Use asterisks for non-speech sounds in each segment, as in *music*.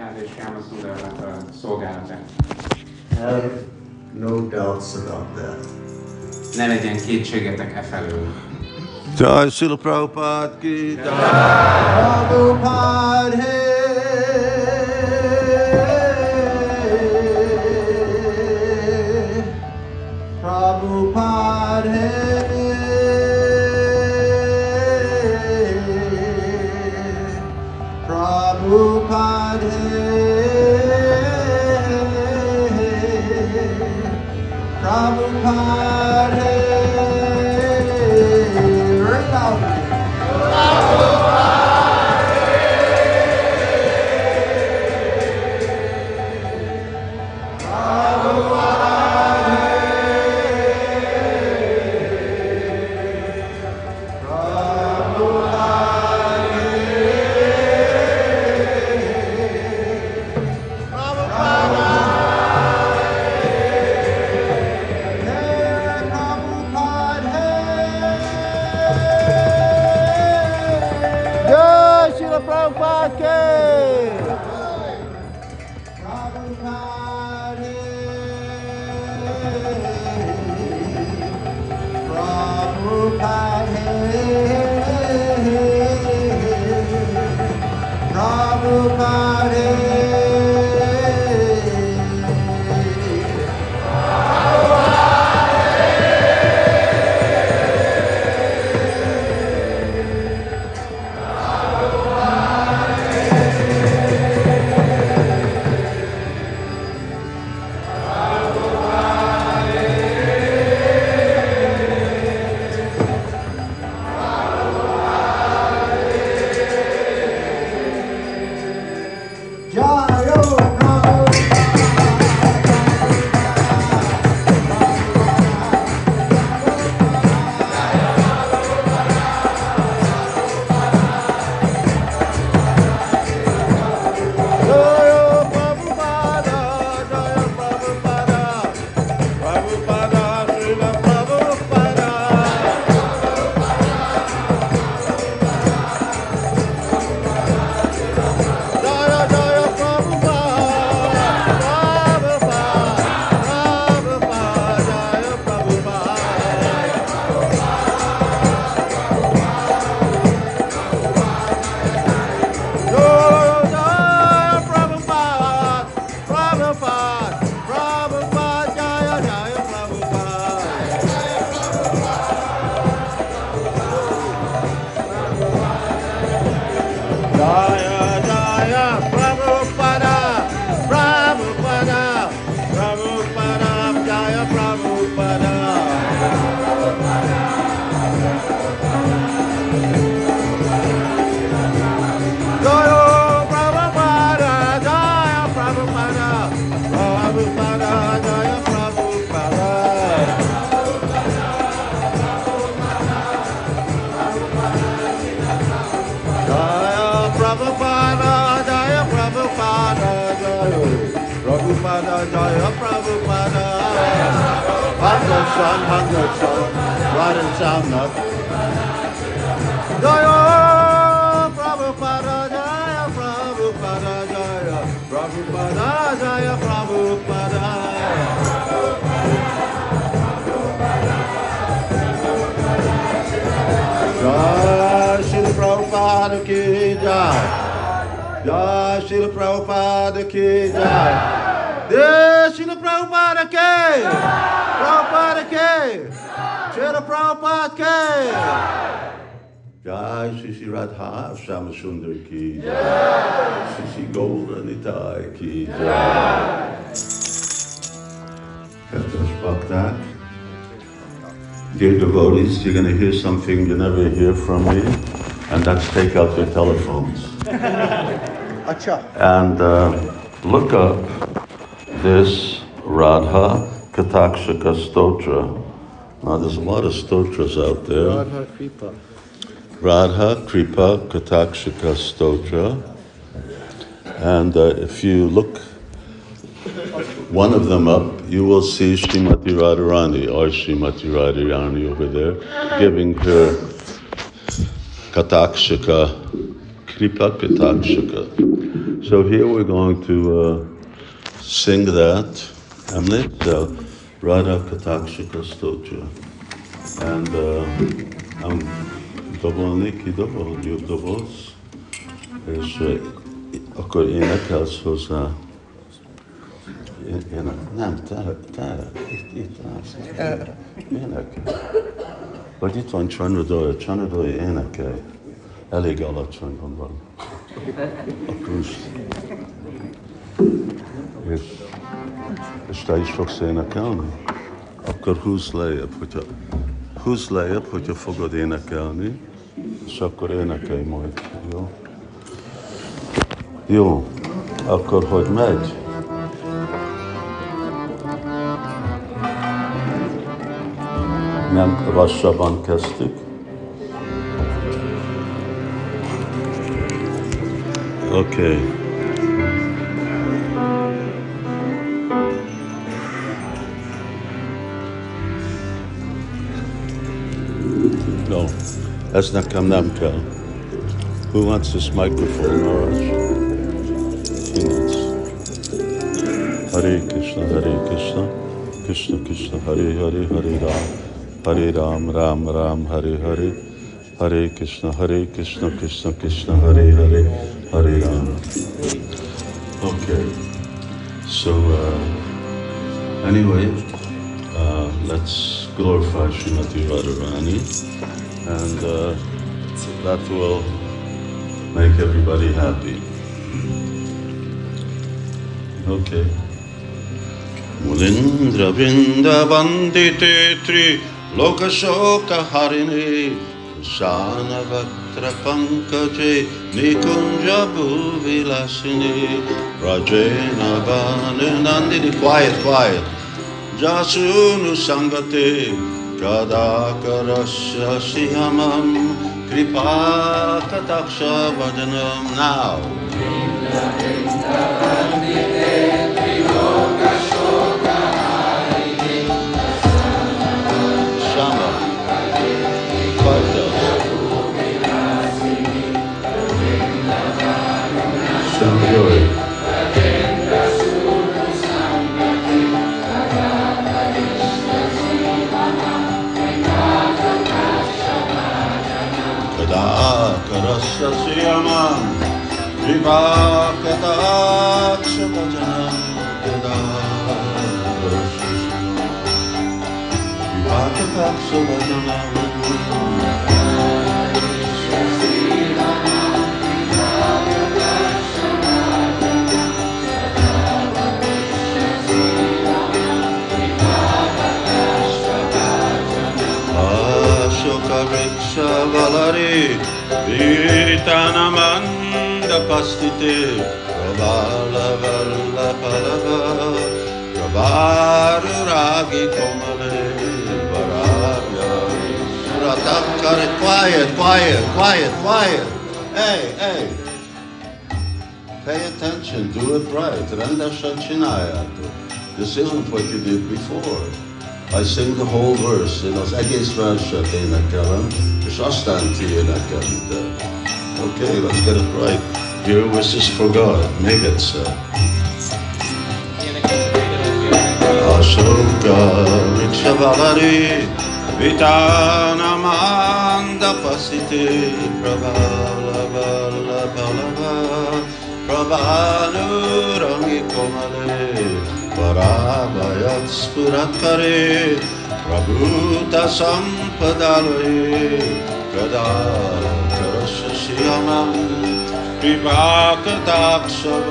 Sáma Szundarnak a szolgálatát. Have no doubts about that. Ne legyen kétségetek e felől. Jai Srila Prabhupada ki Jai. Prabhupada and sound up. Jaya Prabhupada, Jaya Prabhupada, Jaya Prabhupada, Jaya Prabhupada. Jai Shri Prabhupada ki jai. Shri Prabhupada ki. Jai Shri Prabhupada ki. Prabhupada ki. Shri Prabhupada ki. Jai Shri Radha Shama Sundar ki jai. Shri Golda ki jai. Bhaktat. Dear devotees, you're going to hear something you never hear from me, and that's take out your telephones *laughs* and uh, look up this Radha Katakshaka Stotra. Now, there's a lot of stotras out there. Radha Kripa. Radha Kripa Katakshaka Stotra. And uh, if you look one of them up, you will see Srimati Radharani or Srimati Radharani over there giving her Katakshaka, Kripa Katakshaka. So here we're going to uh, sing that uh, Radha Katakshika Stotra. And uh, I'm dovolni, ki dovol, you dovolsz, és uh, akkor énekelsz hozzá. Én, én, nem, te, te, itt, itt állsz. Énekel. Vagy itt van Csanudolja, Csanudolja énekelj. Elég alacsonyan van. Akkor is. És, és te is fogsz énekelni? Akkor húzz lejjebb, hogyha húzz lejjebb, hogyha fogod énekelni, és akkor énekelj majd, jó? Jó, akkor hogy megy? Nem lassabban kezdtük. Oké. Okay. No, that's not kell. Who wants this microphone, Maharaj? He wants. Hare Krishna, Hare Krishna, Krishna Krishna, Hare Hare, Hare Ram, Hare Ram, Ram Ram, Hare Hare, Hare Krishna, Hare Krishna, Krishna Krishna, Hare Hare, Hare Ram. Okay, so uh, anyway, uh, let's glorify Srimati Radharani and uh, that will make everybody happy. Okay. Mulindra Vandite Tri Lokashoka Harini Nikunja Bhuvilasini Rajena Nandini Quiet, quiet. Jasunu Sangate कदा करस्य सिंहमं कृपा कदाक्ष भजनं I sing the whole verse, you know, egész verset énekelem, és aztán ti énekeltek. Okay, let's get it right. Your wish is for God. Még egyszer. Ashoka Rikshavalari Vitanamanda Pasite Prabhala Vala Palava Prabhanurangi Komale Paravayat वय प्रभूतसम्पदालये प्रभूत सम्पदा लये कदा सुशिलम विभागताक्षव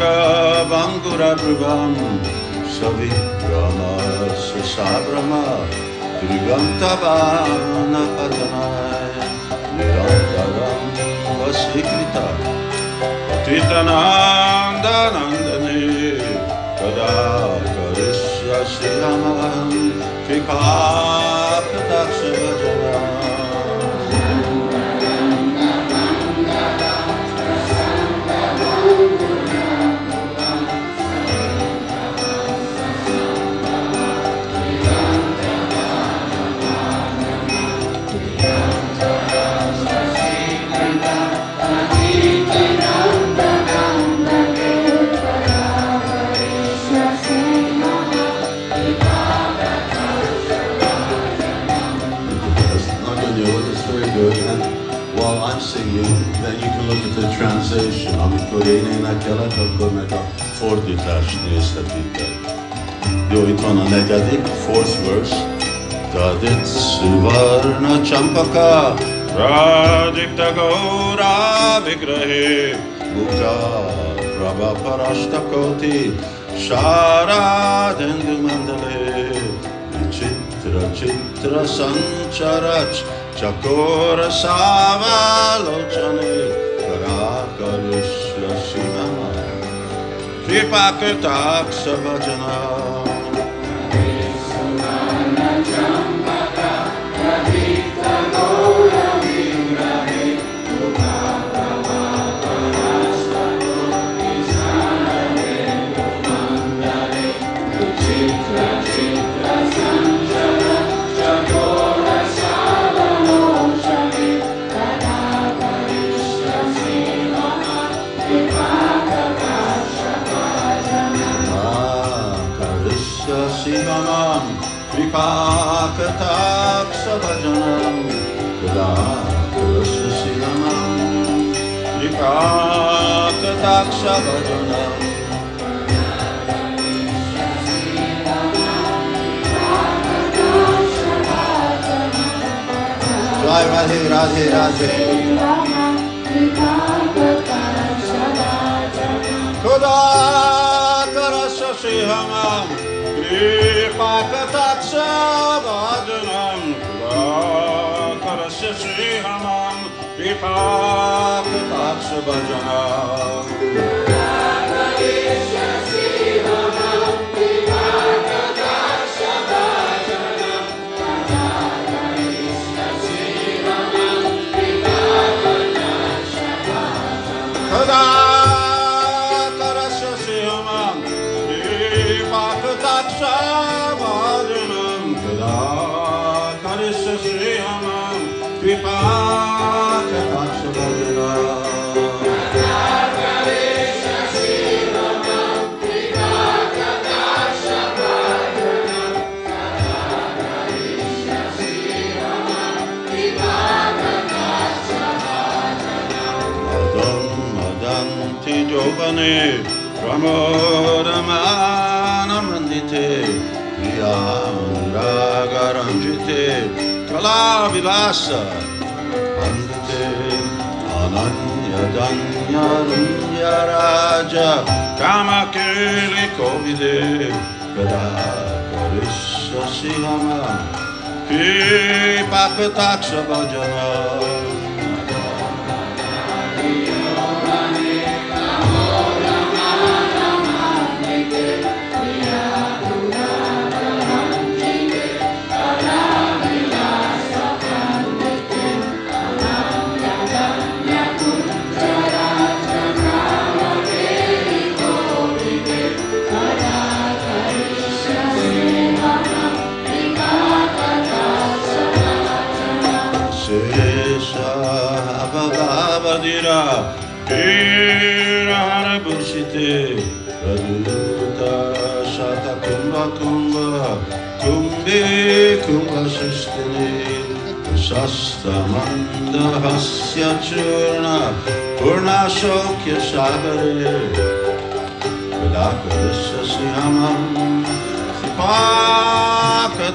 ं गुरगृगं स्वविग्रम श्वसा ब्रह्म त्रिगं तवा न पदना निरन्तरं वस्वीकृतानन्दनन्दने कदा करिष्यशिरमन् Trika translation. Amikorene naquela kakonaka fordítás nézhetitek. Jó, itt van a negyedik, fourth verse. Tadit Suvarna Champaka Radipta Gaura Vigrahe Mukta Prabha Parashtakoti Shara Dendu Mandale Chitra Chitra Sancharach Chakora Savalochane ਕਿਰਪਾ ਕਰ ਤਾਕ ਸਭਜਨਾ Jai Radhe Radhe Radhe Karishya Shivanam Jovane Ramoramana Mandite Priyamragaranjite Kalavilasa Pandite Ananya Danya Runya Raja Kamakeli Kovide Kada Karishya स्त्रे शस्थमन्दहस्य चूर्ण पूर्णाशौक्यसागरे कलाकुरुष्य शिमं पाकताक्षभज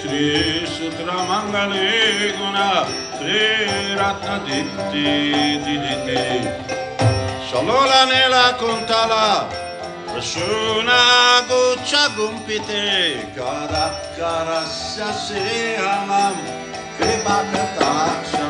त्रिशुत्रमङ्गलेगुणा di दिदिति salola nella contala, nessuna goccia gumpite, cara cara se amam, che bacataxa.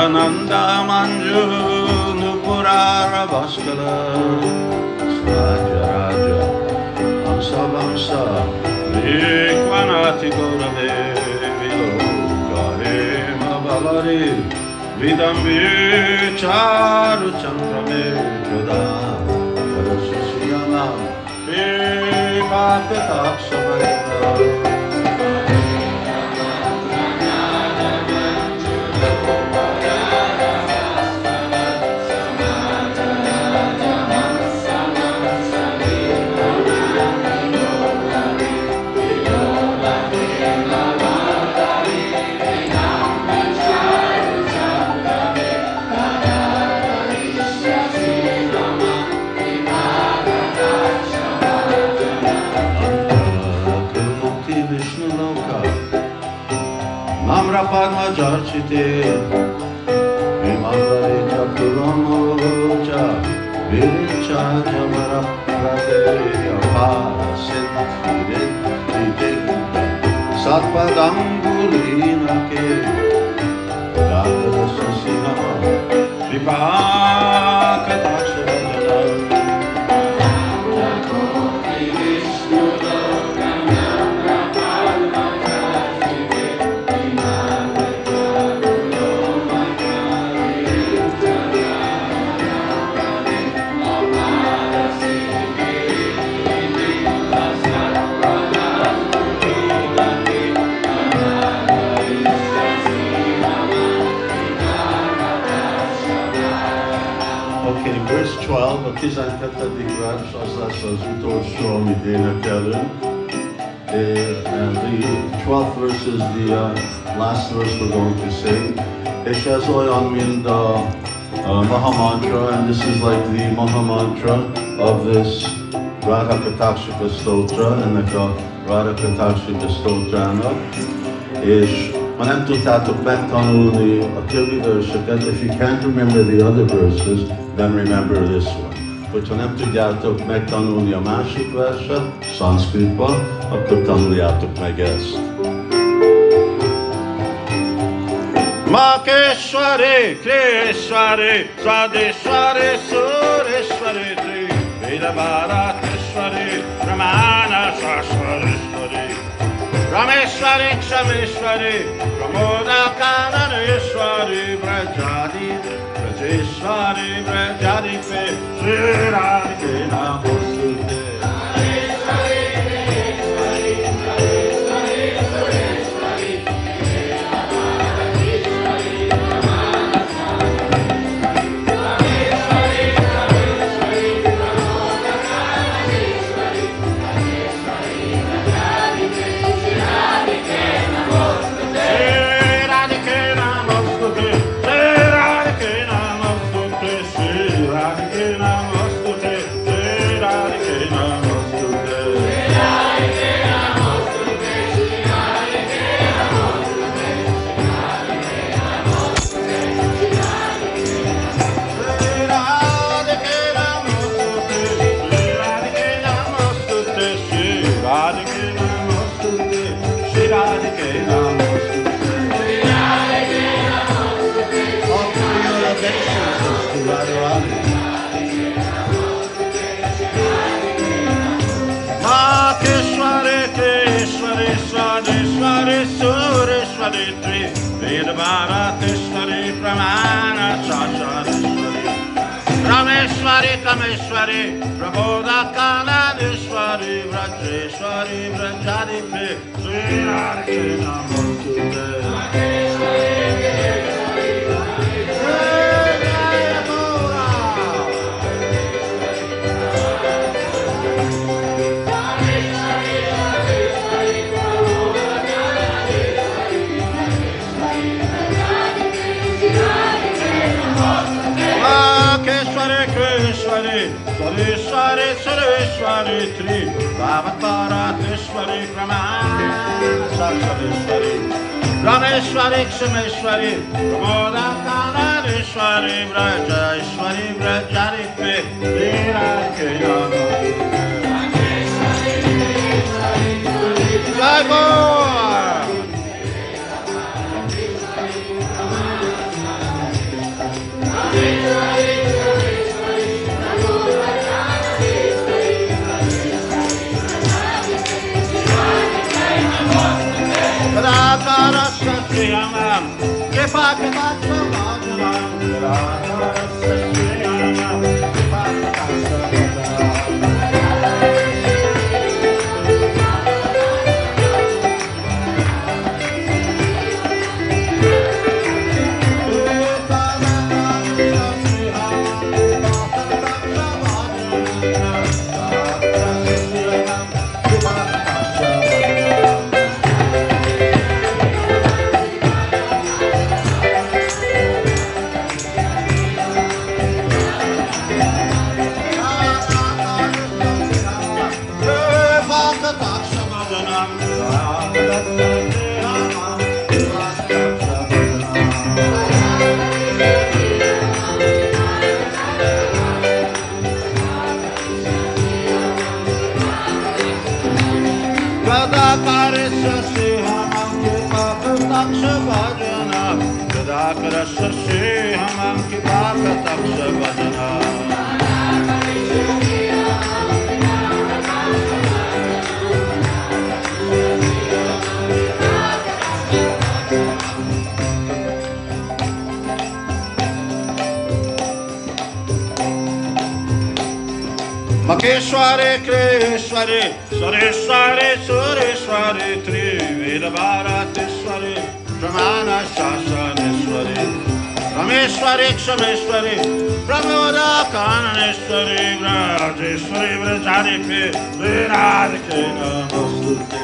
Radakara Sasihamam He Patakshavajana Anetra mantra nanda manju nupurara vaskala Sraja raja hamsa vamsa Vikvanati gaurave viloka hema balari Vidambi charu chandrame joda Karasasiyama Vipakatakshavaya pana jarchite Vimavare chaturamo cha Vircha jamara pradeya Pasit firit vijitta Satpadangulina ke Dada sasina Vipakatacha 12, Akizan Kata Digrad, Shasa Sazuto Shomi Dena Kelun. And the 12th verse is the uh, last verse we're going to sing. Eshazoy Anmin the uh, Maha Mantra, and this is like the Maha Mantra of this Radha Katakshika Stotra, and the Radha Katakshika Stotrana is Ha nem tudtátok megtanulni a többi verseket, if you can't remember the other verses, then remember this one. Hogyha nem tudjátok megtanulni a másik verset, szanszkritban, akkor tanuljátok meg ezt. Makeshwari, Krishwari, Sadishwari, Surishwari, Tri, Vedavaratishwari, Ramana Shashwarishwari, Rameshwari, Kshameshwari, Pramodakananeshwari, Brajadi, Brajeshwari, Brajadi, Sri Radhike Namostute. Shri ेश्वरि प्रमान चरि रमेश्वरि कमेश्वरि प्रबोदा का नीश्वरि व्रजेश्वरि व्रजादित्रे Keshwari, Sareshwari, Sareshwari, Tri, Bhavatparateshwari, Pramana, Sareshwari, Rameshwari, Kshemeshwari, Pramodakanadeshwari, Vrajeshwari, Vrajaripe, Viradike Namaste. Jai Makeshware Krishware Sureshware Sureshware Tri Vedavarateshware Pramana Shasaneshware Rameshware Kshameshware Pramoda Kananeshware Vrajeshware Vrajaripe Viradike Namostute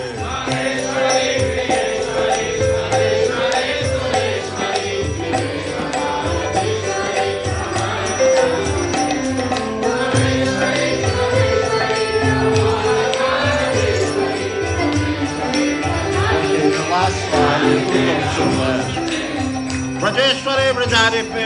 राजेश्वरे ब्रजारे पे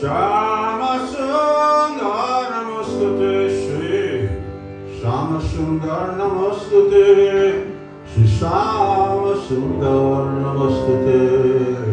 Shama Namastute Shri Shama Sundar Namastute Shri Shama Sundar Namastute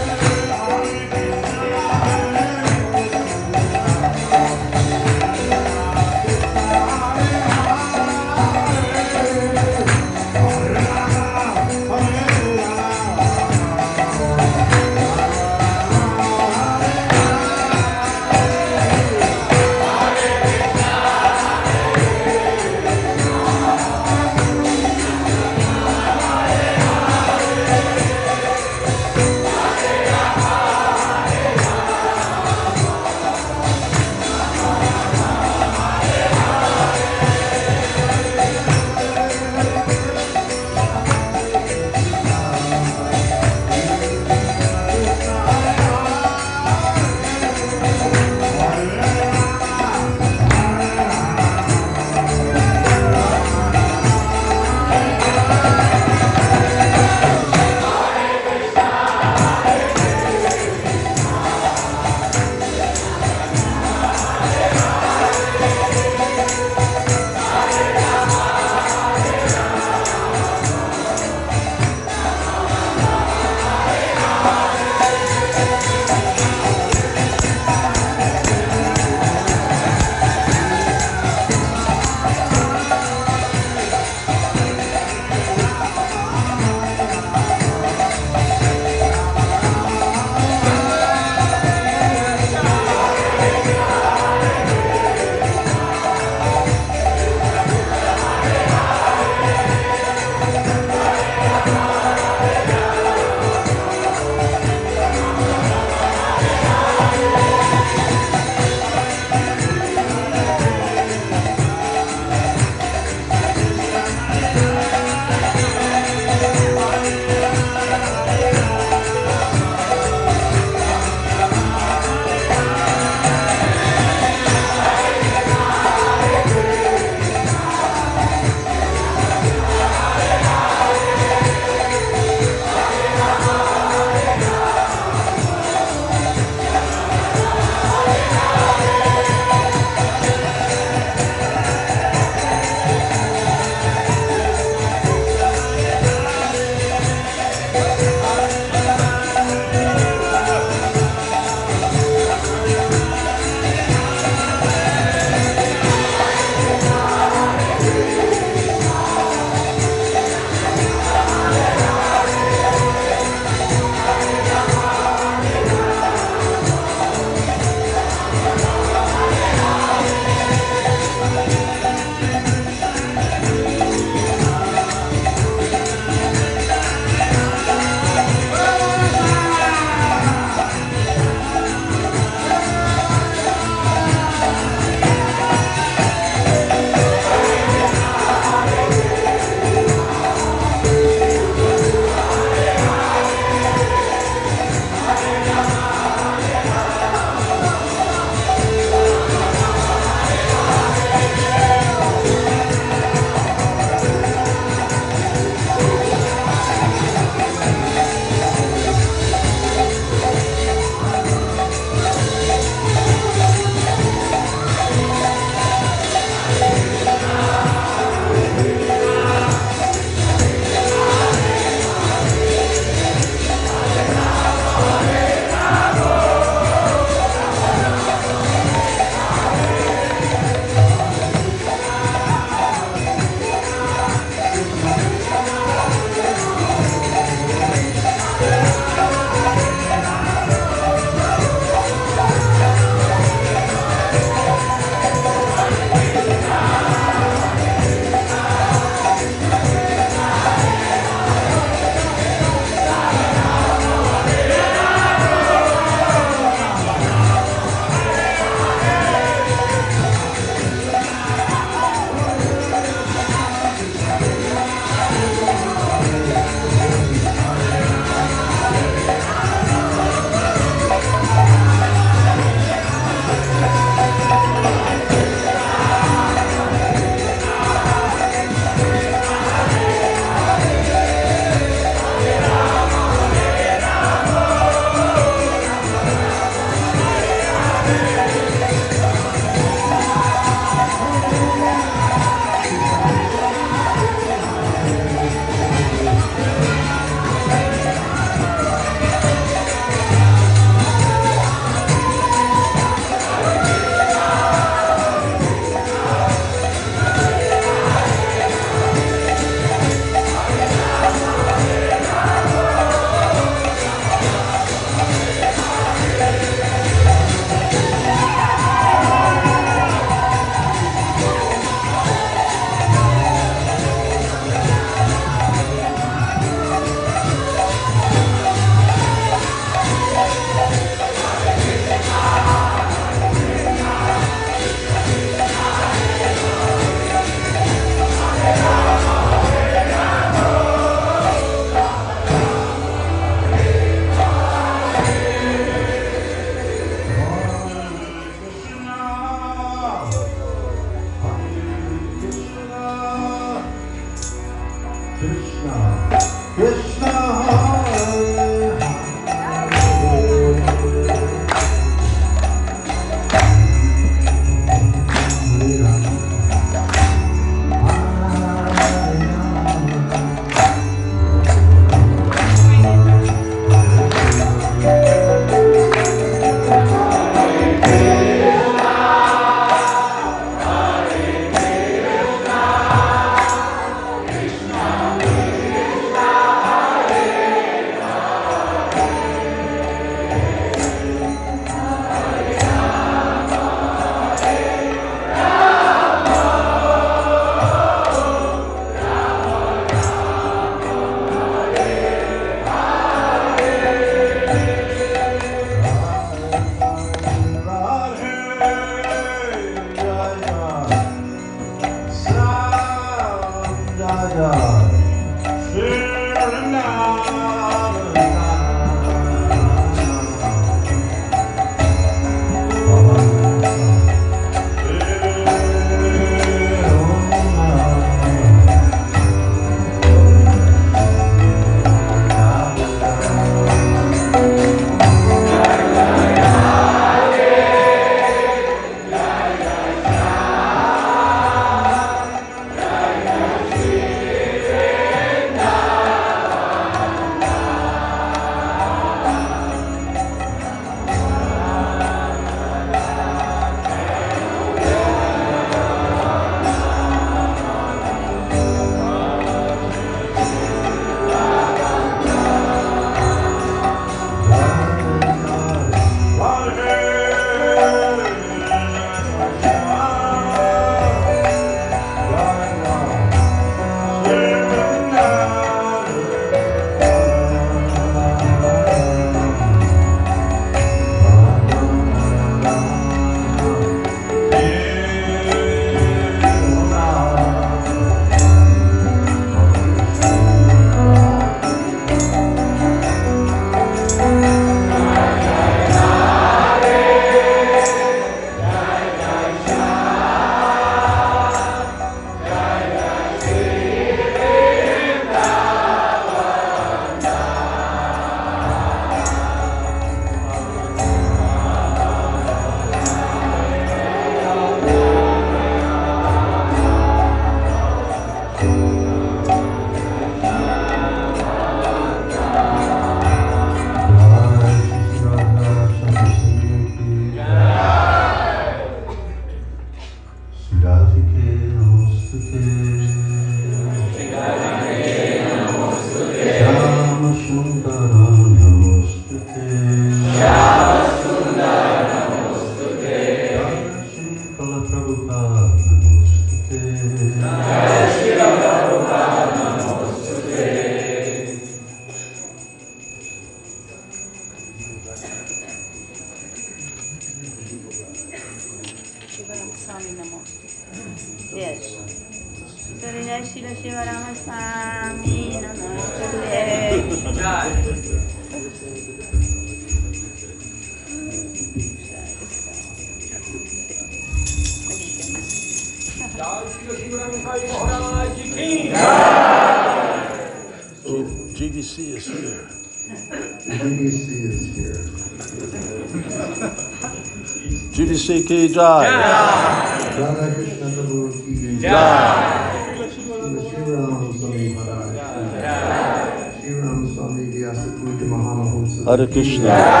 Krishna.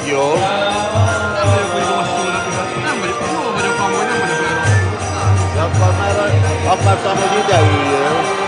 radio. Não, mas tá medida aí.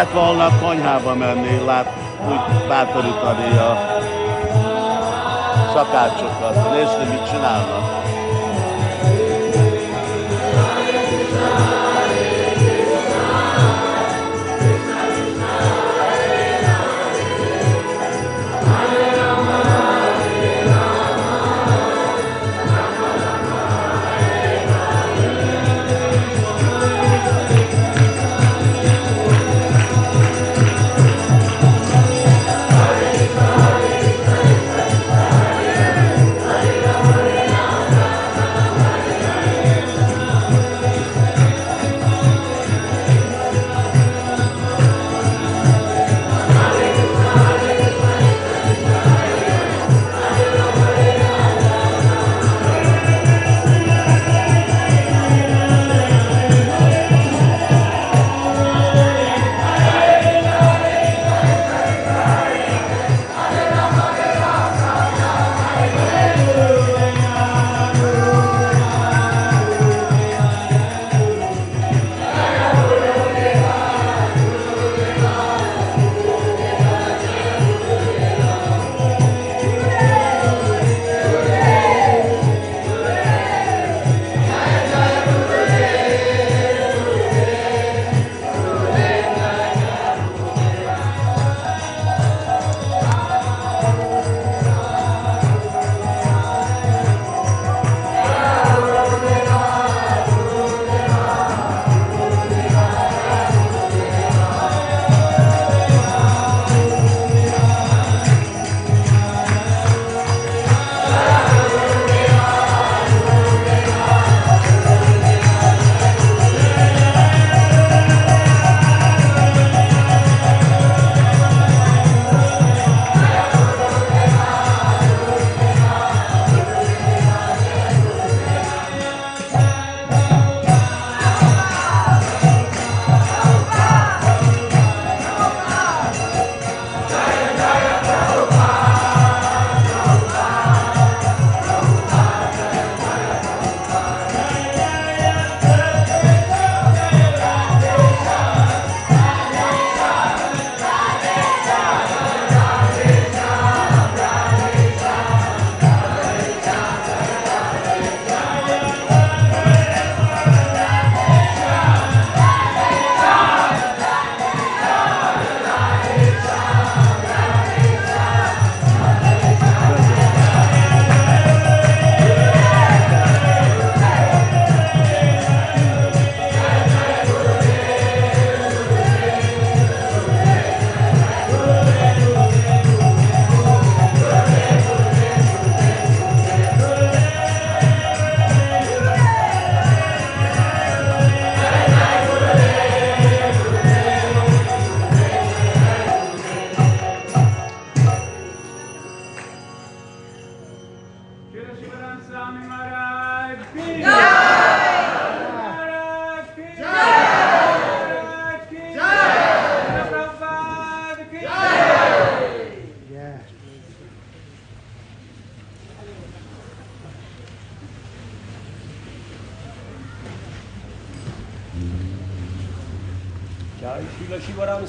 kellett volna konyhába menni, lát, úgy bátorítani a szakácsokat, nézni, mit csinálnak.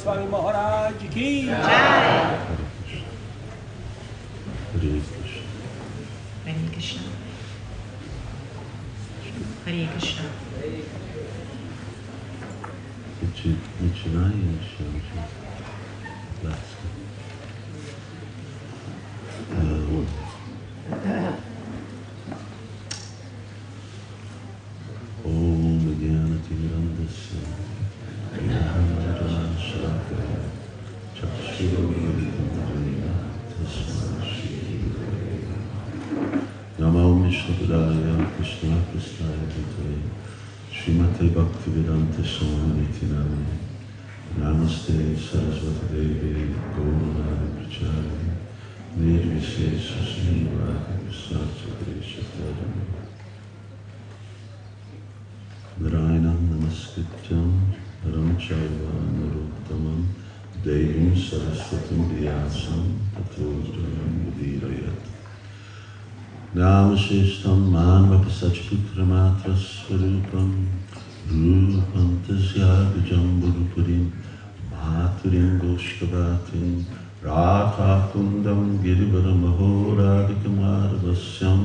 z Wami. Ramashishtam Manvapa Sachputra Matra Swarupam Rupam Tasya Vijamburupurim Maturim Goshkavatim Rakha Kundam Girivaram Ahoradikamarvasyam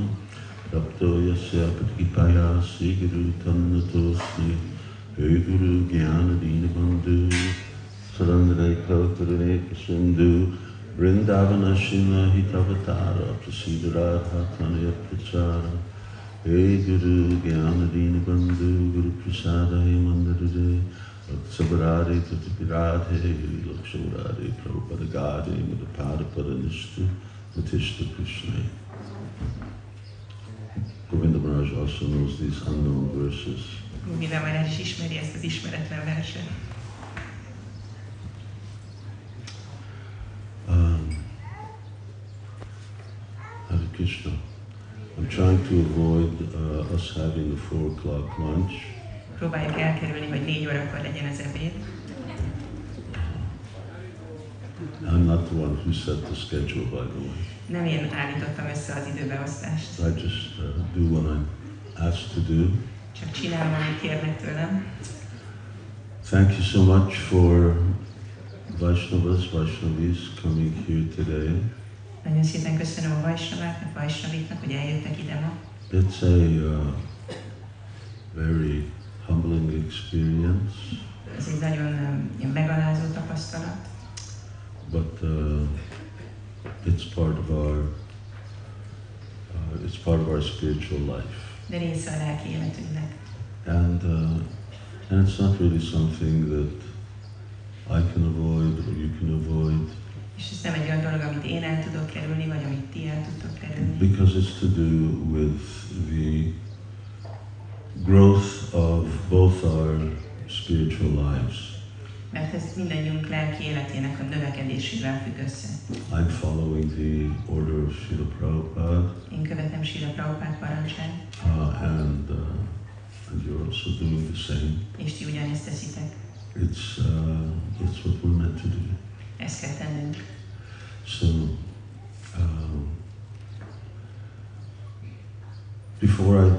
Prapto Yasya Patkipaya Siguru Tannatosni Hey Guru Gyana Dina Bandhu Sarandana Kalkarane Kasindu Vrindavana Shima Hitavatara Prasida Radha Tanaya Prachara Hey Guru Jnana Dina Bandhu Guru Prasada Mandadade Sabarade Tatipiradhe Lakshavarade Prabhupada Gade Madapada Padanishta Matishta Krishna Govinda Maharaj also knows these unknown verses. Govinda Maharaj is ismeri ezt az ismeretlen verset. Krishna. I'm trying to avoid uh, us having a four o'clock lunch. Próbáljuk elkerülni, hogy négy órakor legyen az ebéd. I'm not the one who set the schedule, by the way. Nem én állítottam össze az időbeosztást. I just uh, do what I'm asked to do. Csak csinálom, amit kérnek tőlem. Thank you so much for Vaishnavas, Vaishnavis coming here today. Nagyon szépen köszönöm a Vajsnaváknak, Vajsnaviknak, hogy eljöttek ide ma. It's a uh, very humbling experience, Ez egy nagyon um, megalázó tapasztalat, but uh, it's part of our uh, it's part of our spiritual life, de része a lelki életünknek. and uh, and it's not really something that I can avoid or you can avoid És ez nem egy olyan dolog, amit én el tudok kerülni, vagy amit ti el tudtok kerülni. because it's to do with the growth of both our spiritual lives. Mert ez mindannyiunk lelki életének a növekedésével függ össze. I'm following the order of Srila Prabhupada, Én követem Sila Prabhupád parancsát, uh, and, uh, and you're also doing the same. és ti ugyanezt teszitek. It's, uh, it's what we're meant to do. Ezt kell tennünk. So, um, before I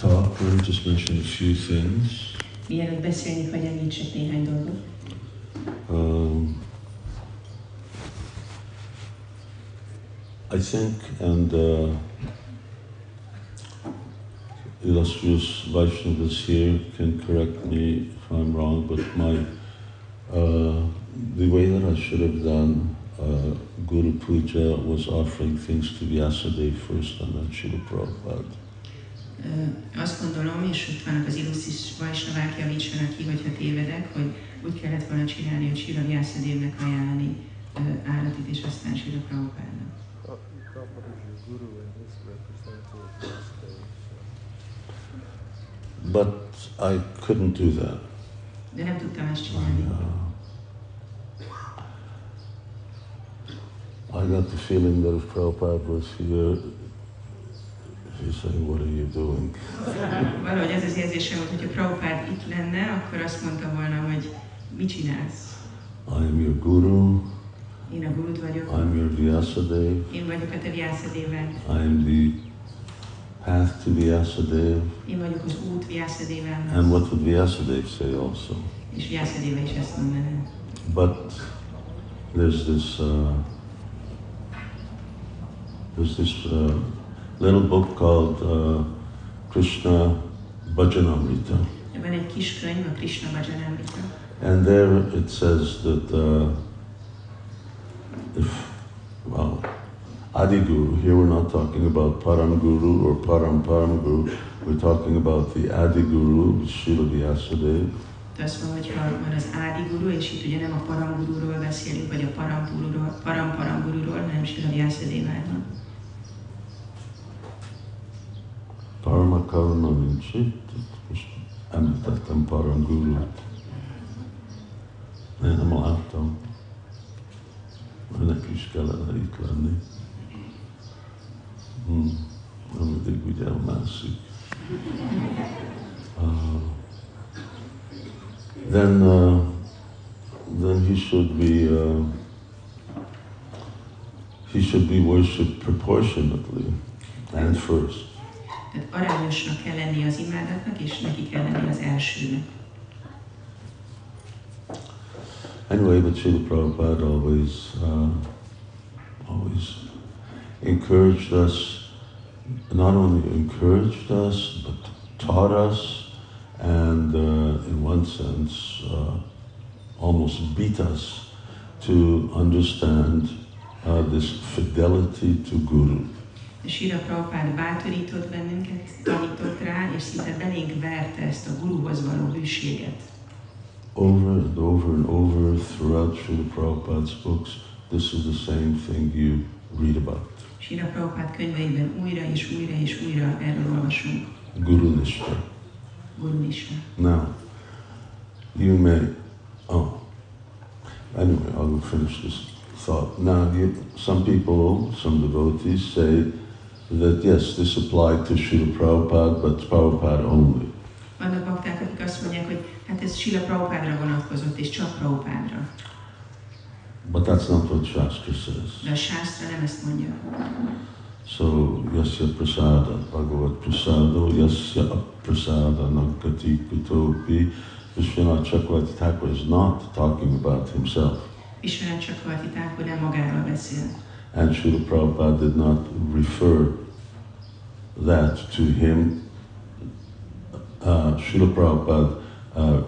talk, let me just mention a few things. Mielőtt beszélni, hogy említsek néhány dolgot. Um, I think, and uh, illustrious Vaishnavas here can correct me if I'm wrong, but my uh, the way that I should have done uh, Guru Puja was offering things to Vyasadeva first and then Srila Prabhupada. Ö, Azt gondolom, és ott vannak az illusztris vajsnavák, javítsanak ki, hogyha tévedek, hogy úgy kellett volna csinálni, hogy Sila Vyászadévnek ajánlani ö, állatit, és aztán Sila Prabhupádnak. But I couldn't do that. De nem tudtam ezt I, csinálni. uh, I got the feeling that if Prabhupada was here, he's saying, what are you doing? *laughs* Valahogy ez az érzésem volt, hogyha Prabhupád itt lenne, akkor azt mondta volna, hogy mit csinálsz? I am your guru, Én a gurud vagyok, I'm your Vyasadeva, én vagyok a te Vyászadéved, I am the path to Vyasadeva. én vagyok az út And what would Vyasadeva say also? és Vyászadéva is ezt mondaná. But there's this, uh, there's this uh, little book called uh, Krishna Bhajanamrita. Van egy kis könyv, a Krishna Bhajanamrita, And there it says that uh, if, well, Adi Guru, here we're not talking about Param Guru or Param Param Guru, we're talking about the Adi Guru, Srila Vyasadeva. de azt mondom, hogy van az Ádi Guru, és itt ugye nem a Param Gururól beszélünk, vagy a Param Gururól, Param Param Gururól, hanem Sila Vyászadéváról. Nincs itt, most említettem Param Gurut. Én nem láttam. Ennek is kellene itt lenni. Hmm. Nem mindig ugye mászik. Uh, then, uh, then he should be uh, he should be worshipped proportionately and first. Tehát arányosnak kell lenni az imádatnak, és neki kell lenni az elsőnek. Anyway, but Srila Prabhupada always, uh, always encouraged us, not only encouraged us, but taught us, and uh, in one sense, uh, almost beat us to understand uh, this fidelity to Guru. Sira Prabhupád bátorított bennünket, tanított rá, és szinte belénk verte ezt a guruhoz való hűséget. Over and over and over throughout Srila Prabhupada's books, this is the same thing you read about. Sira Prabhupád könyveiben újra és újra és újra erről olvasunk. Guru Nishta. Guru Nishta. Now, you may, oh, anyway, I'll finish this thought. Now, you, some people, some devotees say that yes, this applied to Srila Prabhupada, but Prabhupada only. Vannak bakták, akik azt mondják, hogy hát ez Sila Prabhupádra vonatkozott, és csak Prabhupádra. But that's not what Shastra says. De a nem ezt mondja. So, yasya prasada, bhagavat prasado, yasya prasada nagati kutopi, Vishwanath Chakravarti Thakur is not talking about himself. Ismeret Csakrati Thakur nem magáról beszél. And Srila Prabhupada did not refer that to him. Uh, Srila Prabhupada, uh,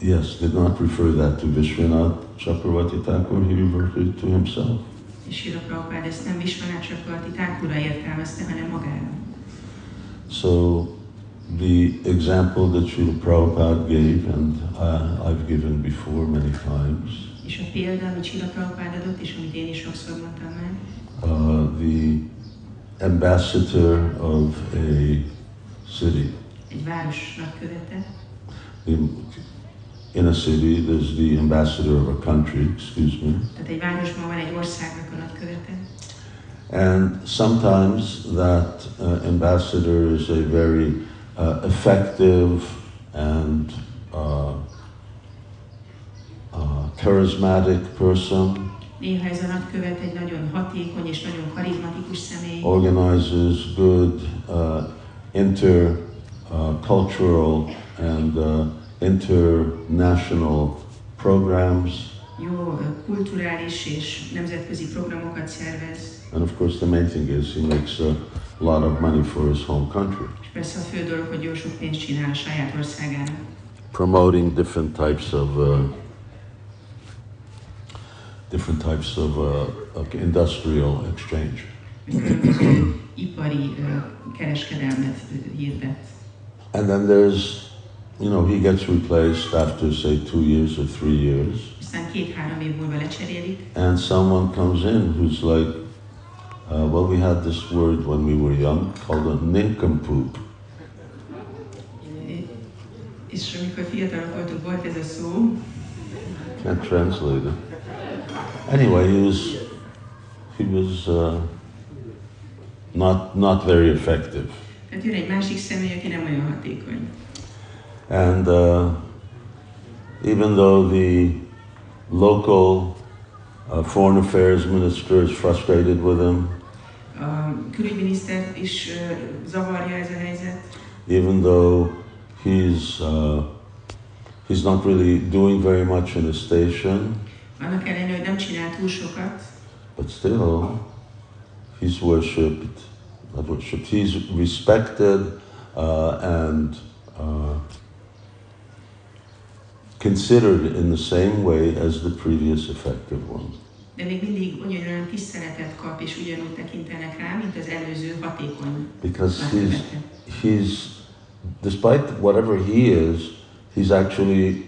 yes, did not refer that to Vishwanath Chakravarti Thakur, he referred it to himself. És Sila Prabhupád ezt nem Visvanát Csakrati Thakurra értelmezte, hanem magára. So the example that Srila Prabhupada gave, and uh, I've given before many times, És a példa, amit Sila Prabhupád adott, és amit én is sokszor mondtam már, uh, the ambassador of a city. egy város nagykövete, In, a city, there's the ambassador of a country, excuse me, tehát egy városban van egy országnak a nagykövete, and sometimes that uh, ambassador is a very uh, effective and uh, charismatic person, Néha ez a nagykövet egy nagyon hatékony és nagyon karizmatikus személy, organizes good uh, inter uh, cultural and uh, international programs. jó ö, kulturális és nemzetközi programokat szervez, And of course, the main thing is he makes a lot of money for his home country, és persze a fő dolog, hogy jó sok pénzt csinál a saját országának. promoting different types of uh, different types of, uh, of industrial exchange. Különböző *coughs* ipari ö, kereskedelmet ö, hirdet. And then there's, you know, he gets replaced after say two years or three years, Aztán két-három év múlva lecserélik, and someone comes in who's like, uh, well, we had this word when we were young called a nincompoop. és amikor fiatalok voltunk, volt ez a szó, Can't translate it. Anyway, he was he was uh, not not very effective, tehát jön egy másik személy, aki nem olyan hatékony. and uh, even though the local uh, foreign affairs minister is frustrated with him, A külügyminiszter is ö, zavarja ez a helyzet, even though he's uh, he's not really doing very much in the station, annak ellenére, hogy nem csinál túl sokat, but still he's worshipped, not worshipped, he's respected uh, and uh, considered in the same way as the previous effective one. de még mindig ugyanolyan tiszteletet kap, és ugyanúgy tekintenek rá, mint az előző hatékony Because he's, he's, despite whatever he is, he's actually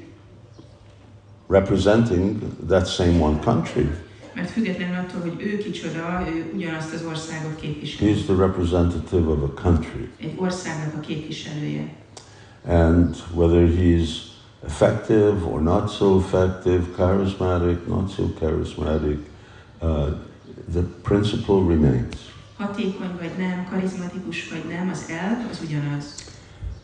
representing that same one country. Mert függetlenül attól, hogy ő kicsoda, ő ugyanazt az országot képviseli. He's the representative of a country. Egy országnak a képviselője. And whether he's effective or not so effective, charismatic, not so charismatic, uh, the principle remains. Hatékony vagy nem, karizmatikus vagy nem, az elv az ugyanaz.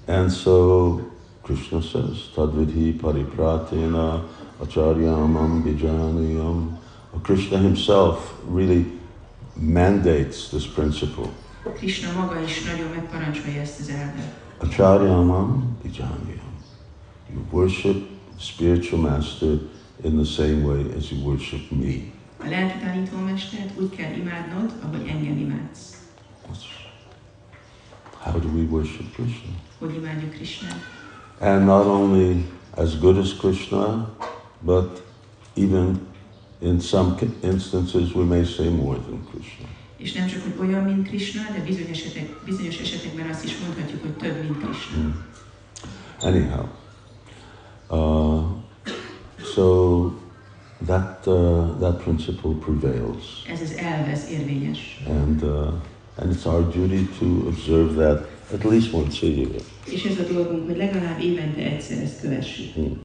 And so Krishna says, Tadvidhi paripratena acharyamam bijaniyam. Krishna himself really mandates this principle. Krishna maga is nagyon megparancsolja ezt az elvet. Acharyamam bijaniyam. You worship spiritual master in the same way as you worship me. A lelki tanítómestert úgy kell imádnod, ahogy engem imádsz. How do we worship Krishna? Hogy imádjuk Krisnát. And not only as good as Krishna, but even in some instances we may say more than Krishna. És nem csak, hogy olyan, mint Krishna, de bizonyos, esetek, bizonyos esetekben azt is mondhatjuk, hogy több, mint Krishna. Mm. Anyhow, uh, so that uh, that principle prevails, Ez az elv, ez érvényes. and uh, and it's our duty to observe that at least once a year. És ez a dolgunk, hogy legalább évente egyszer ezt kövessük. Mm.